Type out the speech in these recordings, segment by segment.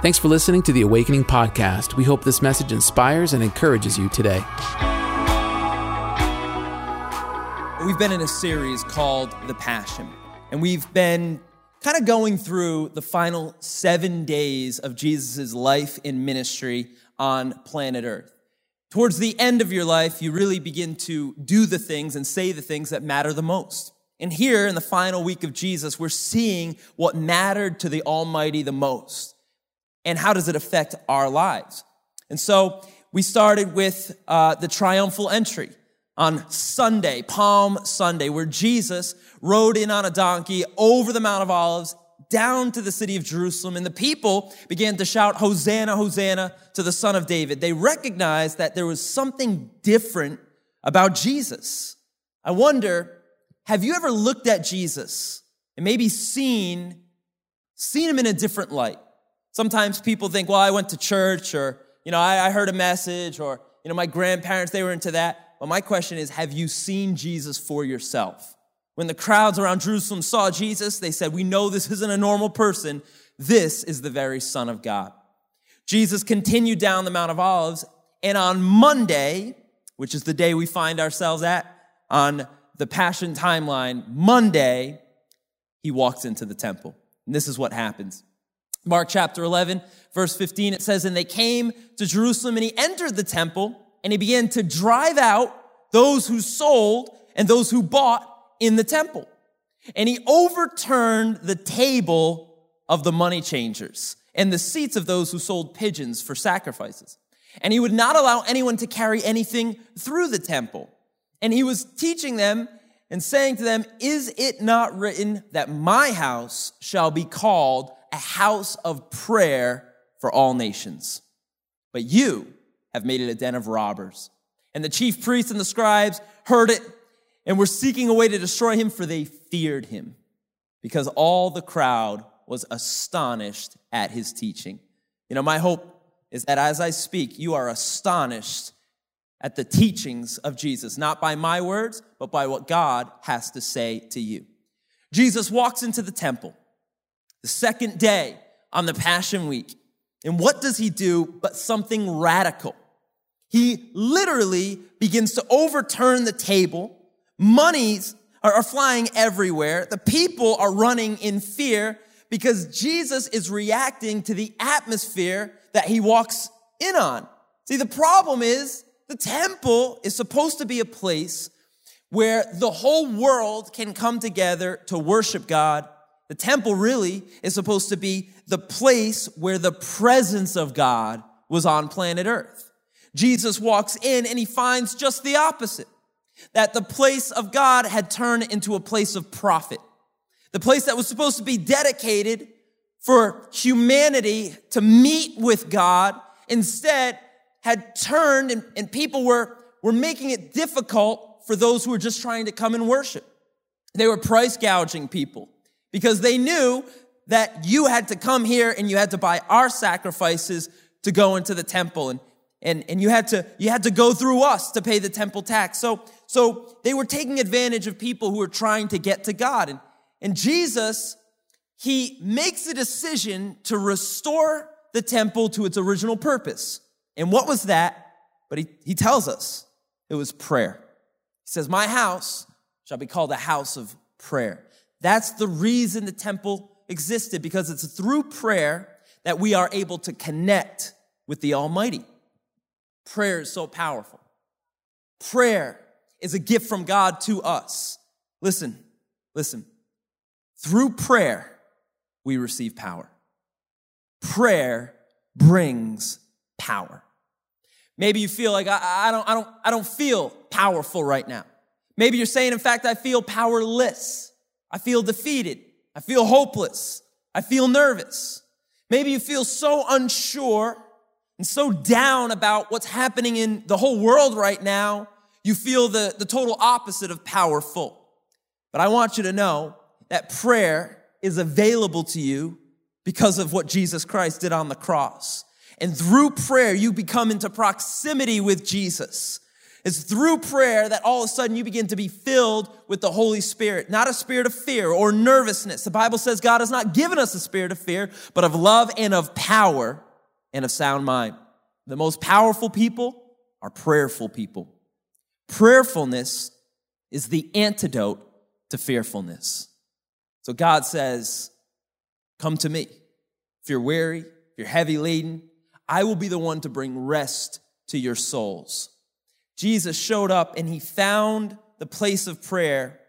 Thanks for listening to the Awakening Podcast. We hope this message inspires and encourages you today. We've been in a series called The Passion, and we've been kind of going through the final seven days of Jesus' life in ministry on planet Earth. Towards the end of your life, you really begin to do the things and say the things that matter the most. And here in the final week of Jesus, we're seeing what mattered to the Almighty the most. And how does it affect our lives? And so we started with uh, the triumphal entry on Sunday, Palm Sunday, where Jesus rode in on a donkey over the Mount of Olives down to the city of Jerusalem, and the people began to shout, Hosanna, Hosanna to the Son of David. They recognized that there was something different about Jesus. I wonder, have you ever looked at Jesus and maybe seen, seen him in a different light? Sometimes people think, well, I went to church, or, you know, I, I heard a message, or, you know, my grandparents, they were into that. But my question is, have you seen Jesus for yourself? When the crowds around Jerusalem saw Jesus, they said, We know this isn't a normal person. This is the very Son of God. Jesus continued down the Mount of Olives, and on Monday, which is the day we find ourselves at on the Passion timeline, Monday, he walks into the temple. And this is what happens. Mark chapter 11, verse 15, it says, And they came to Jerusalem, and he entered the temple, and he began to drive out those who sold and those who bought in the temple. And he overturned the table of the money changers and the seats of those who sold pigeons for sacrifices. And he would not allow anyone to carry anything through the temple. And he was teaching them and saying to them, Is it not written that my house shall be called a house of prayer for all nations? But you have made it a den of robbers. And the chief priests and the scribes heard it and were seeking a way to destroy him, for they feared him, because all the crowd was astonished at his teaching. You know, my hope is that as I speak, you are astonished at the teachings of Jesus, not by my words, but by what God has to say to you. Jesus walks into the temple the second day on the Passion Week. And what does he do but something radical? He literally begins to overturn the table Monies are, are flying everywhere. The people are running in fear because Jesus is reacting to the atmosphere that he walks in on. See, the problem is the temple is supposed to be a place where the whole world can come together to worship God. The temple really is supposed to be the place where the presence of God was on planet earth. Jesus walks in and he finds just the opposite that the place of God had turned into a place of profit. The place that was supposed to be dedicated for humanity to meet with God instead had turned and, and people were, were making it difficult for those who were just trying to come and worship. They were price gouging people because they knew that you had to come here and you had to buy our sacrifices to go into the temple and, and, and you had to you had to go through us to pay the temple tax. So so they were taking advantage of people who were trying to get to God. And, and Jesus, he makes a decision to restore the temple to its original purpose. And what was that? But he, he tells us it was prayer. He says, My house shall be called a house of prayer. That's the reason the temple existed, because it's through prayer that we are able to connect with the Almighty. Prayer is so powerful. Prayer is a gift from God to us. Listen, listen. Through prayer, we receive power. Prayer brings power. Maybe you feel like I, I, don't, I, don't, I don't feel powerful right now. Maybe you're saying, in fact, I feel powerless. I feel defeated. I feel hopeless. I feel nervous. Maybe you feel so unsure and so down about what's happening in the whole world right now you feel the, the total opposite of powerful. But I want you to know that prayer is available to you because of what Jesus Christ did on the cross. And through prayer, you become into proximity with Jesus. It's through prayer that all of a sudden you begin to be filled with the Holy Spirit, not a spirit of fear or nervousness. The Bible says God has not given us a spirit of fear, but of love and of power and of sound mind. The most powerful people are prayerful people. Prayerfulness is the antidote to fearfulness. So God says, Come to me. If you're weary, if you're heavy laden, I will be the one to bring rest to your souls. Jesus showed up and he found the place of prayer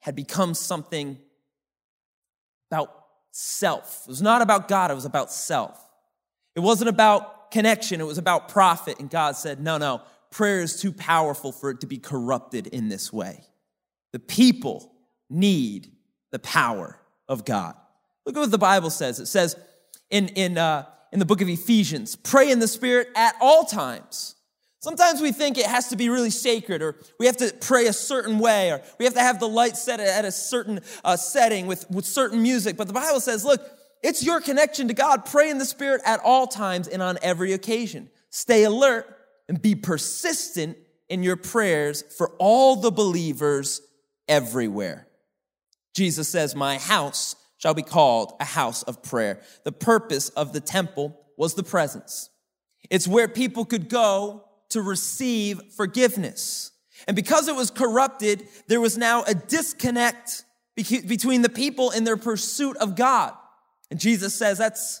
had become something about self. It was not about God, it was about self. It wasn't about connection, it was about profit. And God said, No, no, prayer is too powerful for it to be corrupted in this way. The people need the power of God. Look at what the Bible says. It says in, in, uh, in the book of Ephesians, pray in the Spirit at all times. Sometimes we think it has to be really sacred, or we have to pray a certain way, or we have to have the light set at a certain uh, setting with, with certain music. But the Bible says, look, it's your connection to God. Pray in the Spirit at all times and on every occasion. Stay alert and be persistent in your prayers for all the believers everywhere. Jesus says, My house shall be called a house of prayer. The purpose of the temple was the presence. It's where people could go to receive forgiveness. And because it was corrupted, there was now a disconnect between the people in their pursuit of God. And Jesus says that's,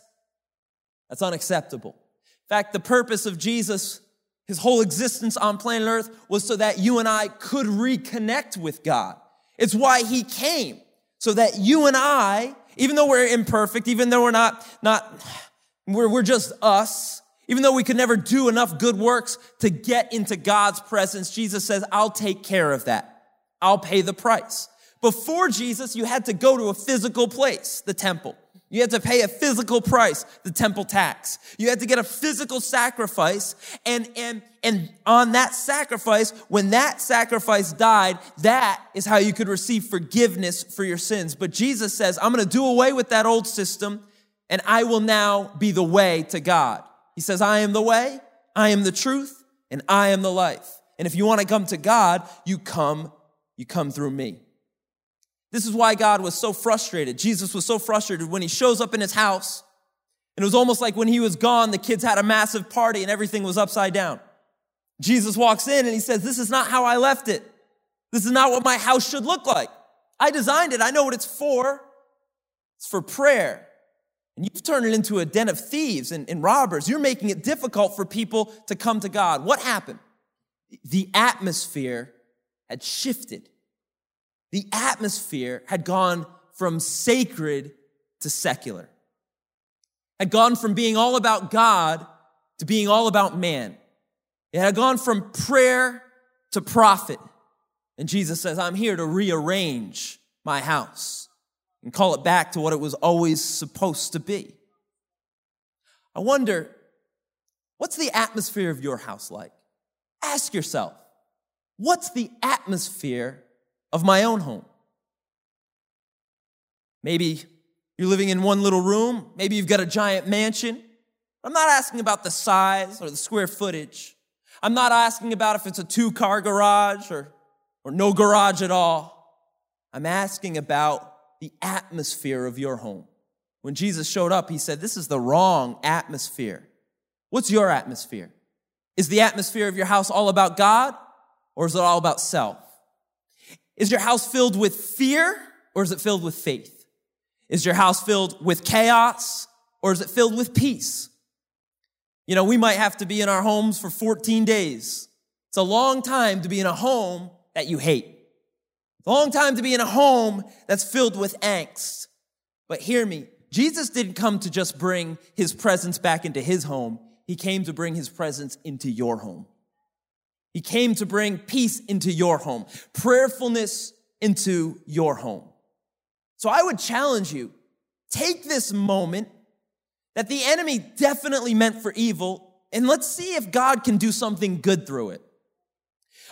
that's unacceptable. In fact, the purpose of Jesus, his whole existence on planet Earth, was so that you and I could reconnect with God. It's why he came, so that you and I, even though we're imperfect, even though we're not, not, we're, we're just us, even though we could never do enough good works to get into God's presence, Jesus says, I'll take care of that. I'll pay the price. Before Jesus, you had to go to a physical place, the temple. You had to pay a physical price, the temple tax. You had to get a physical sacrifice. And, and, and on that sacrifice, when that sacrifice died, that is how you could receive forgiveness for your sins. But Jesus says, I'm going to do away with that old system and I will now be the way to God. He says, I am the way, I am the truth, and I am the life. And if you want to come to God, you come, you come through me. This is why God was so frustrated. Jesus was so frustrated when he shows up in his house. And it was almost like when he was gone, the kids had a massive party and everything was upside down. Jesus walks in and he says, This is not how I left it. This is not what my house should look like. I designed it. I know what it's for. It's for prayer. And you've turned it into a den of thieves and, and, robbers. You're making it difficult for people to come to God. What happened? The atmosphere had shifted. The atmosphere had gone from sacred to secular, had gone from being all about God to being all about man. It had gone from prayer to profit. And Jesus says, I'm here to rearrange my house and call it back to what it was always supposed to be. I wonder, what's the atmosphere of your house like? Ask yourself, what's the atmosphere of my own home? Maybe you're living in one little room, maybe you've got a giant mansion. I'm not asking about the size or the square footage. I'm not asking about if it's a two car garage or, or no garage at all. I'm asking about the atmosphere of your home. When Jesus showed up, he said, This is the wrong atmosphere. What's your atmosphere? Is the atmosphere of your house all about God or is it all about self? Is your house filled with fear or is it filled with faith? Is your house filled with chaos or is it filled with peace? You know, we might have to be in our homes for 14 days. It's a long time to be in a home that you hate. Long time to be in a home that's filled with angst. But hear me, Jesus didn't come to just bring his presence back into his home. He came to bring his presence into your home. He came to bring peace into your home, prayerfulness into your home. So I would challenge you, take this moment that the enemy definitely meant for evil, and let's see if God can do something good through it.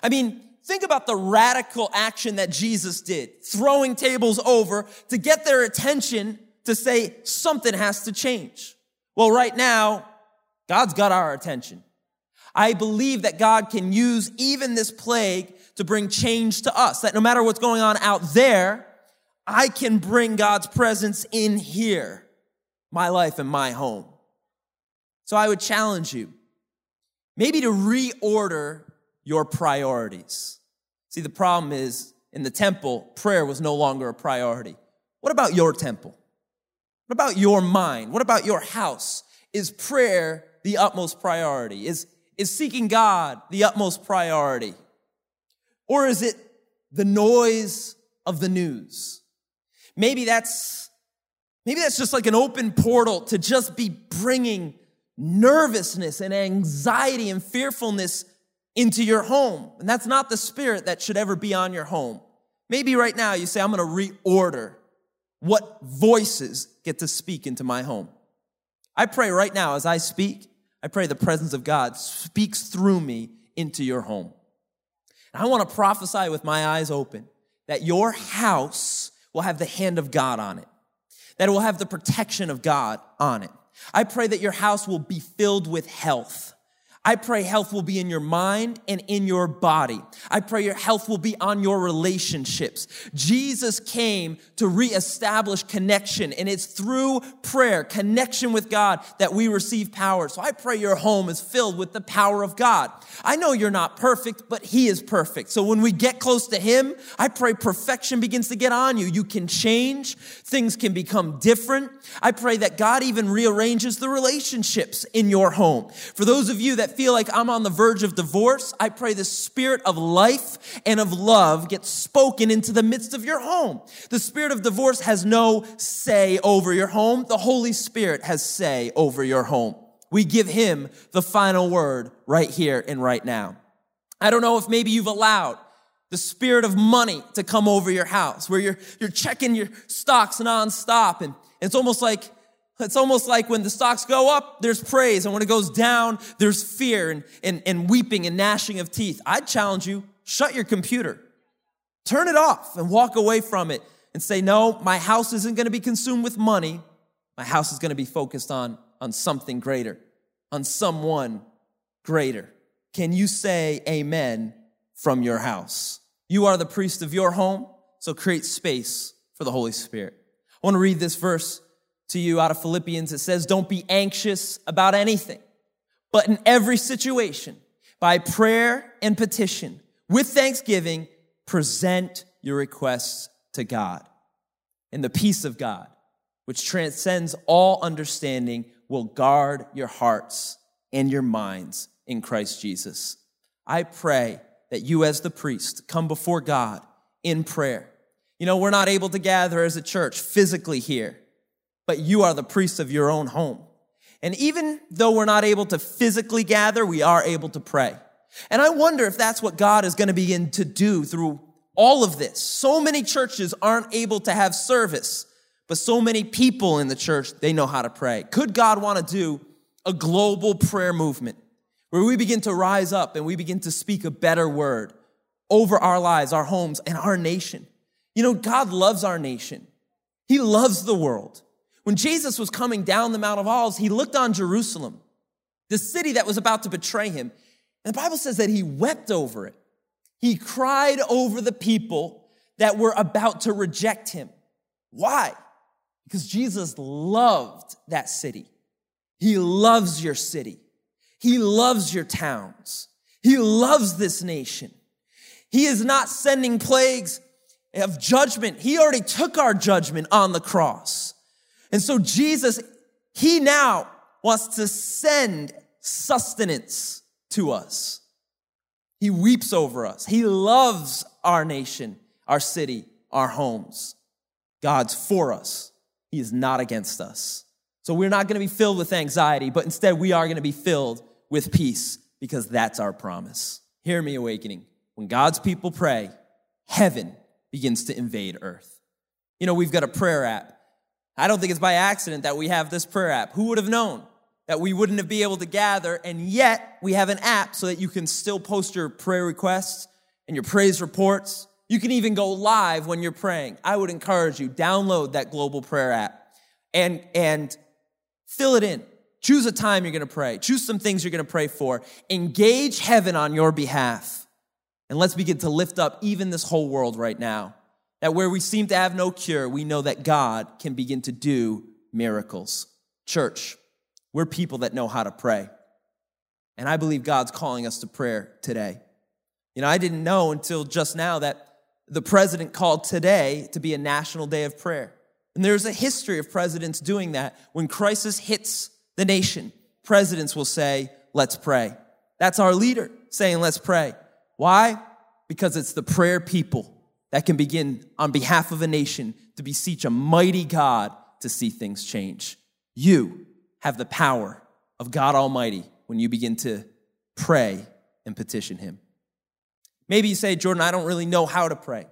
I mean, Think about the radical action that Jesus did, throwing tables over to get their attention to say something has to change. Well, right now, God's got our attention. I believe that God can use even this plague to bring change to us. That no matter what's going on out there, I can bring God's presence in here, my life and my home. So I would challenge you maybe to reorder your priorities. See, the problem is in the temple, prayer was no longer a priority. What about your temple? What about your mind? What about your house? Is prayer the utmost priority? Is, is seeking God the utmost priority? Or is it the noise of the news? Maybe that's, maybe that's just like an open portal to just be bringing nervousness and anxiety and fearfulness into your home. And that's not the spirit that should ever be on your home. Maybe right now you say, I'm going to reorder what voices get to speak into my home. I pray right now as I speak, I pray the presence of God speaks through me into your home. And I want to prophesy with my eyes open that your house will have the hand of God on it, that it will have the protection of God on it. I pray that your house will be filled with health. I pray health will be in your mind and in your body. I pray your health will be on your relationships. Jesus came to reestablish connection, and it's through prayer, connection with God, that we receive power. So I pray your home is filled with the power of God. I know you're not perfect, but He is perfect. So when we get close to Him, I pray perfection begins to get on you. You can change, things can become different. I pray that God even rearranges the relationships in your home. For those of you that feel like I'm on the verge of divorce, I pray the spirit of life and of love gets spoken into the midst of your home. The spirit of divorce has no say over your home. The Holy Spirit has say over your home. We give him the final word right here and right now. I don't know if maybe you've allowed the spirit of money to come over your house where you're, you're checking your stocks nonstop and it's almost like it's almost like when the stocks go up, there's praise. And when it goes down, there's fear and, and, and weeping and gnashing of teeth. I'd challenge you, shut your computer. Turn it off and walk away from it and say, no, my house isn't going to be consumed with money. My house is going to be focused on, on something greater, on someone greater. Can you say amen from your house? You are the priest of your home, so create space for the Holy Spirit. I want to read this verse to you out of Philippians. It says, Don't be anxious about anything, but in every situation, by prayer and petition, with thanksgiving, present your requests to God. And the peace of God, which transcends all understanding, will guard your hearts and your minds in Christ Jesus. I pray that you, as the priest, come before God in prayer. You know, we're not able to gather as a church physically here but you are the priest of your own home. And even though we're not able to physically gather, we are able to pray. And I wonder if that's what God is going to begin to do through all of this. So many churches aren't able to have service, but so many people in the church, they know how to pray. Could God want to do a global prayer movement where we begin to rise up and we begin to speak a better word over our lives, our homes, and our nation? You know, God loves our nation. He loves the world. When Jesus was coming down the Mount of Olives, he looked on Jerusalem, the city that was about to betray him. And the Bible says that he wept over it. He cried over the people that were about to reject him. Why? Because Jesus loved that city. He loves your city. He loves your towns. He loves this nation. He is not sending plagues of judgment. He already took our judgment on the cross. And so Jesus, he now wants to send sustenance to us. He weeps over us. He loves our nation, our city, our homes. God's for us. He is not against us. So we're not going to be filled with anxiety, but instead we are going to be filled with peace because that's our promise. Hear me, awakening. When God's people pray, heaven begins to invade earth. You know, we've got a prayer app I don't think it's by accident that we have this prayer app. Who would have known that we wouldn't have been able to gather and yet we have an app so that you can still post your prayer requests and your praise reports. You can even go live when you're praying. I would encourage you download that global prayer app and and fill it in. Choose a time you're to pray. Choose some things you're to pray for. Engage heaven on your behalf. And let's begin to lift up even this whole world right now. That where we seem to have no cure, we know that God can begin to do miracles. Church, we're people that know how to pray. And I believe God's calling us to prayer today. You know, I didn't know until just now that the president called today to be a national day of prayer. And there's a history of presidents doing that. When crisis hits the nation, presidents will say, let's pray. That's our leader saying, let's pray. Why? Because it's the prayer people that can begin on behalf of a nation to beseech a mighty God to see things change. You have the power of God Almighty when you begin to pray and petition Him. Maybe you say, Jordan, I don't really know how to pray.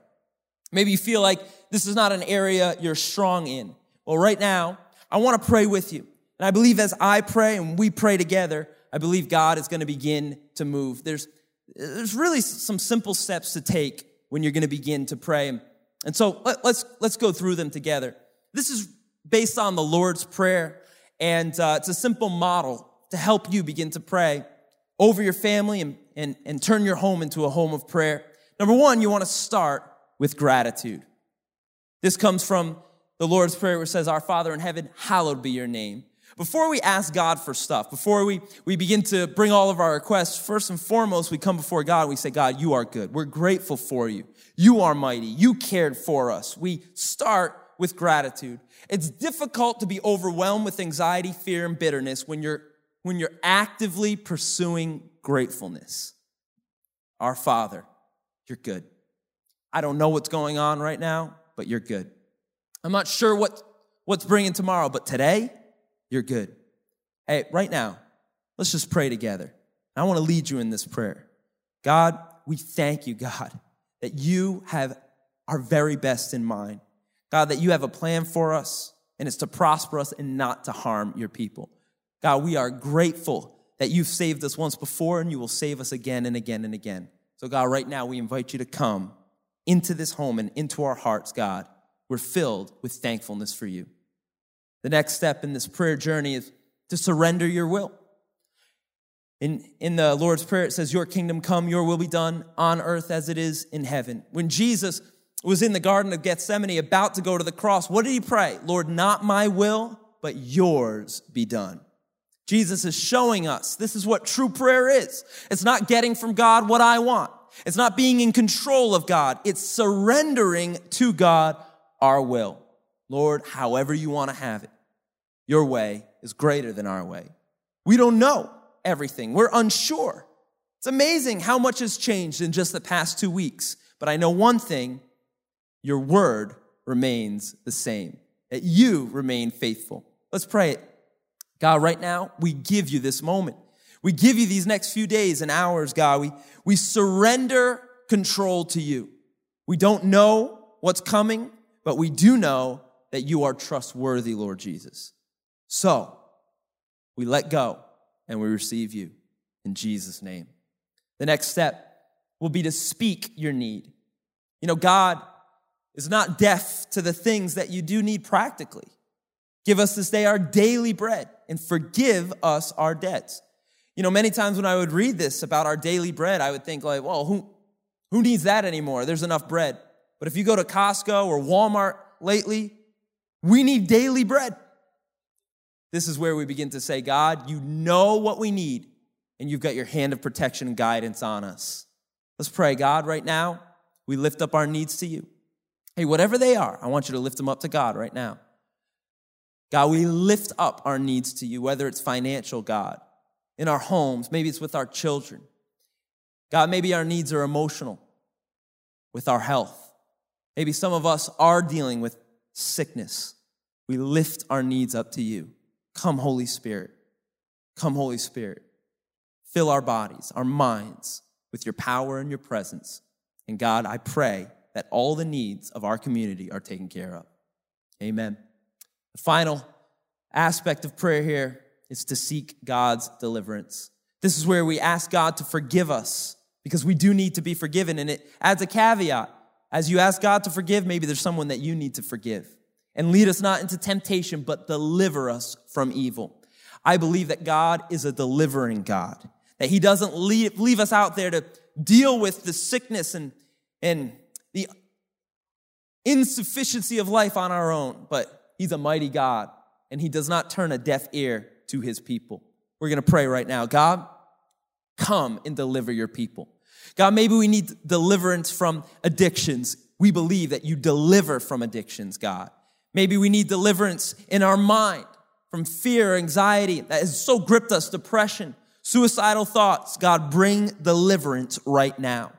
Maybe you feel like this is not an area you're strong in. Well, right now, I want to pray with you. And I believe as I pray and we pray together, I believe God is going to begin to move. There's, there's really some simple steps to take when you're going to begin to pray. And so let, us let's go through them together. This is based on the Lord's Prayer, and uh, it's a simple model to help you begin to pray over your family and, and, and turn your home into a home of prayer. Number one, you want to start with gratitude. This comes from the Lord's Prayer, which says, Our Father in heaven, hallowed be your name. Before we ask God for stuff, before we, we begin to bring all of our requests, first and foremost, we come before God. We say, God, you are good. We're grateful for you. You are mighty. You cared for us. We start with gratitude. It's difficult to be overwhelmed with anxiety, fear, and bitterness when you're, when you're actively pursuing gratefulness. Our Father, you're good. I don't know what's going on right now, but you're good. I'm not sure what, what's bringing tomorrow, but today, you're good. Hey, right now, let's just pray together. I want to lead you in this prayer. God, we thank you, God, that you have our very best in mind. God, that you have a plan for us, and it's to prosper us and not to harm your people. God, we are grateful that you've saved us once before and you will save us again and again and again. So, God, right now we invite you to come into this home and into our hearts, God. We're filled with thankfulness for you. The next step in this prayer journey is to surrender your will. In, in the Lord's Prayer, it says, Your kingdom come, your will be done on earth as it is in heaven. When Jesus was in the Garden of Gethsemane about to go to the cross, what did he pray? Lord, not my will, but yours be done. Jesus is showing us this is what true prayer is. It's not getting from God what I want. It's not being in control of God. It's surrendering to God our will. Lord, however you want to have it, your way is greater than our way. We don't know everything. We're unsure. It's amazing how much has changed in just the past two weeks. But I know one thing your word remains the same, that you remain faithful. Let's pray it. God, right now, we give you this moment. We give you these next few days and hours, God. We, we surrender control to you. We don't know what's coming, but we do know that you are trustworthy, Lord Jesus. So we let go and we receive you in Jesus' name. The next step will be to speak your need. You know, God is not deaf to the things that you do need practically. Give us this day our daily bread and forgive us our debts. You know, many times when I would read this about our daily bread, I would think like, well, who, who needs that anymore? There's enough bread. But if you go to Costco or Walmart lately, we need daily bread. This is where we begin to say, God, you know what we need, and you've got your hand of protection and guidance on us. Let's pray, God, right now, we lift up our needs to you. Hey, whatever they are, I want you to lift them up to God right now. God, we lift up our needs to you, whether it's financial, God, in our homes, maybe it's with our children. God, maybe our needs are emotional, with our health. Maybe some of us are dealing with sickness. We lift our needs up to you. Come, Holy Spirit. Come, Holy Spirit. Fill our bodies, our minds with your power and your presence. And God, I pray that all the needs of our community are taken care of. Amen. The final aspect of prayer here is to seek God's deliverance. This is where we ask God to forgive us because we do need to be forgiven. And it adds a caveat. As you ask God to forgive, maybe there's someone that you need to forgive. And lead us not into temptation, but deliver us from evil. I believe that God is a delivering God, that He doesn't leave, leave us out there to deal with the sickness and, and the insufficiency of life on our own, but He's a mighty God and He does not turn a deaf ear to His people. We're gonna pray right now. God, come and deliver your people. God, maybe we need deliverance from addictions. We believe that you deliver from addictions, God. Maybe we need deliverance in our mind from fear, anxiety that has so gripped us, depression, suicidal thoughts. God, bring deliverance right now.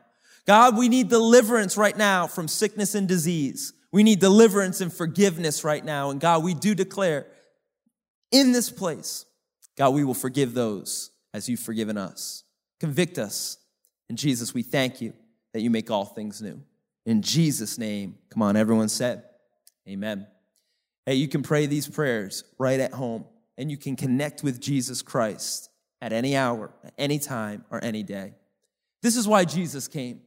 God, we need deliverance right now from sickness and disease. We need deliverance and forgiveness right now. And God, we do declare in this place, God, we will forgive those as you've forgiven us. Convict us. And Jesus, we thank you that you make all things new. In Jesus' name, come on, everyone said, Amen. Hey, you can pray these prayers right at home, and you can connect with Jesus Christ at any hour, at any time, or any day. This is why Jesus came.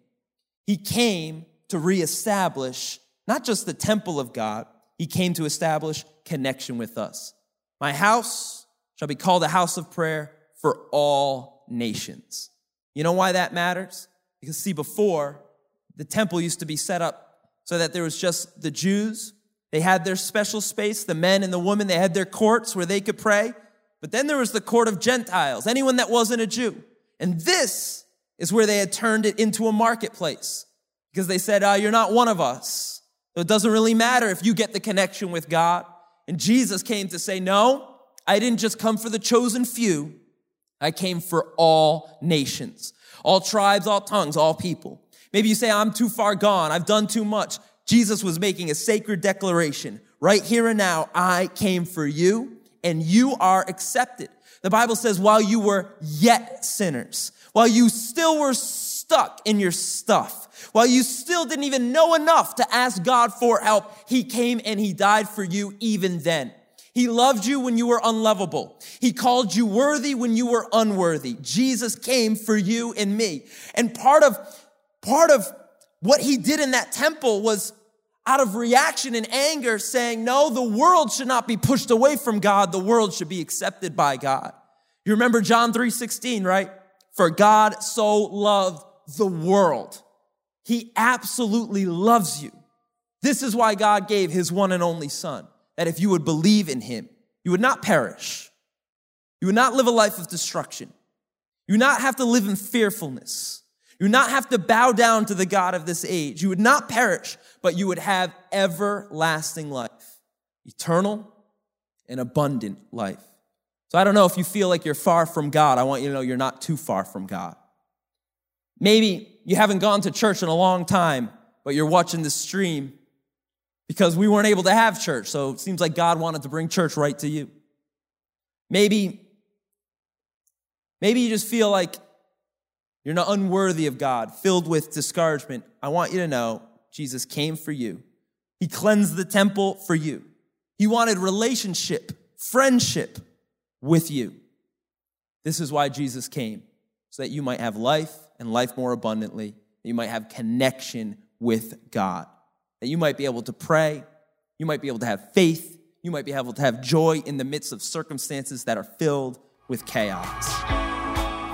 He came to reestablish not just the temple of God, he came to establish connection with us. My house shall be called a house of prayer for all nations. You know why that matters? Because, see, before, the temple used to be set up so that there was just the Jews. They had their special space, the men and the women, they had their courts where they could pray. But then there was the court of Gentiles, anyone that wasn't a Jew. And this is where they had turned it into a marketplace because they said, oh, You're not one of us. So it doesn't really matter if you get the connection with God. And Jesus came to say, No, I didn't just come for the chosen few, I came for all nations, all tribes, all tongues, all people. Maybe you say, I'm too far gone. I've done too much. Jesus was making a sacred declaration. Right here and now, I came for you and you are accepted. The Bible says, while you were yet sinners, while you still were stuck in your stuff, while you still didn't even know enough to ask God for help, He came and He died for you even then. He loved you when you were unlovable. He called you worthy when you were unworthy. Jesus came for you and me. And part of, part of what he did in that temple was out of reaction and anger saying, no, the world should not be pushed away from God. The world should be accepted by God. You remember John 3:16, right? For God so loved the world. He absolutely loves you. This is why God gave his one and only son that if you would believe in him, you would not perish. You would not live a life of destruction. You would not have to live in fearfulness. You would not have to bow down to the God of this age. You would not perish, but you would have everlasting life, eternal and abundant life. So I don't know if you feel like you're far from God. I want you to know you're not too far from God. Maybe you haven't gone to church in a long time, but you're watching this stream because we weren't able to have church. So it seems like God wanted to bring church right to you. Maybe, maybe you just feel like you're not unworthy of God, filled with discouragement. I want you to know Jesus came for you. He cleansed the temple for you. He wanted relationship, friendship with you. This is why Jesus came, so that you might have life and life more abundantly. that You might have connection with God that you might be able to pray, you might be able to have faith, you might be able to have joy in the midst of circumstances that are filled with chaos.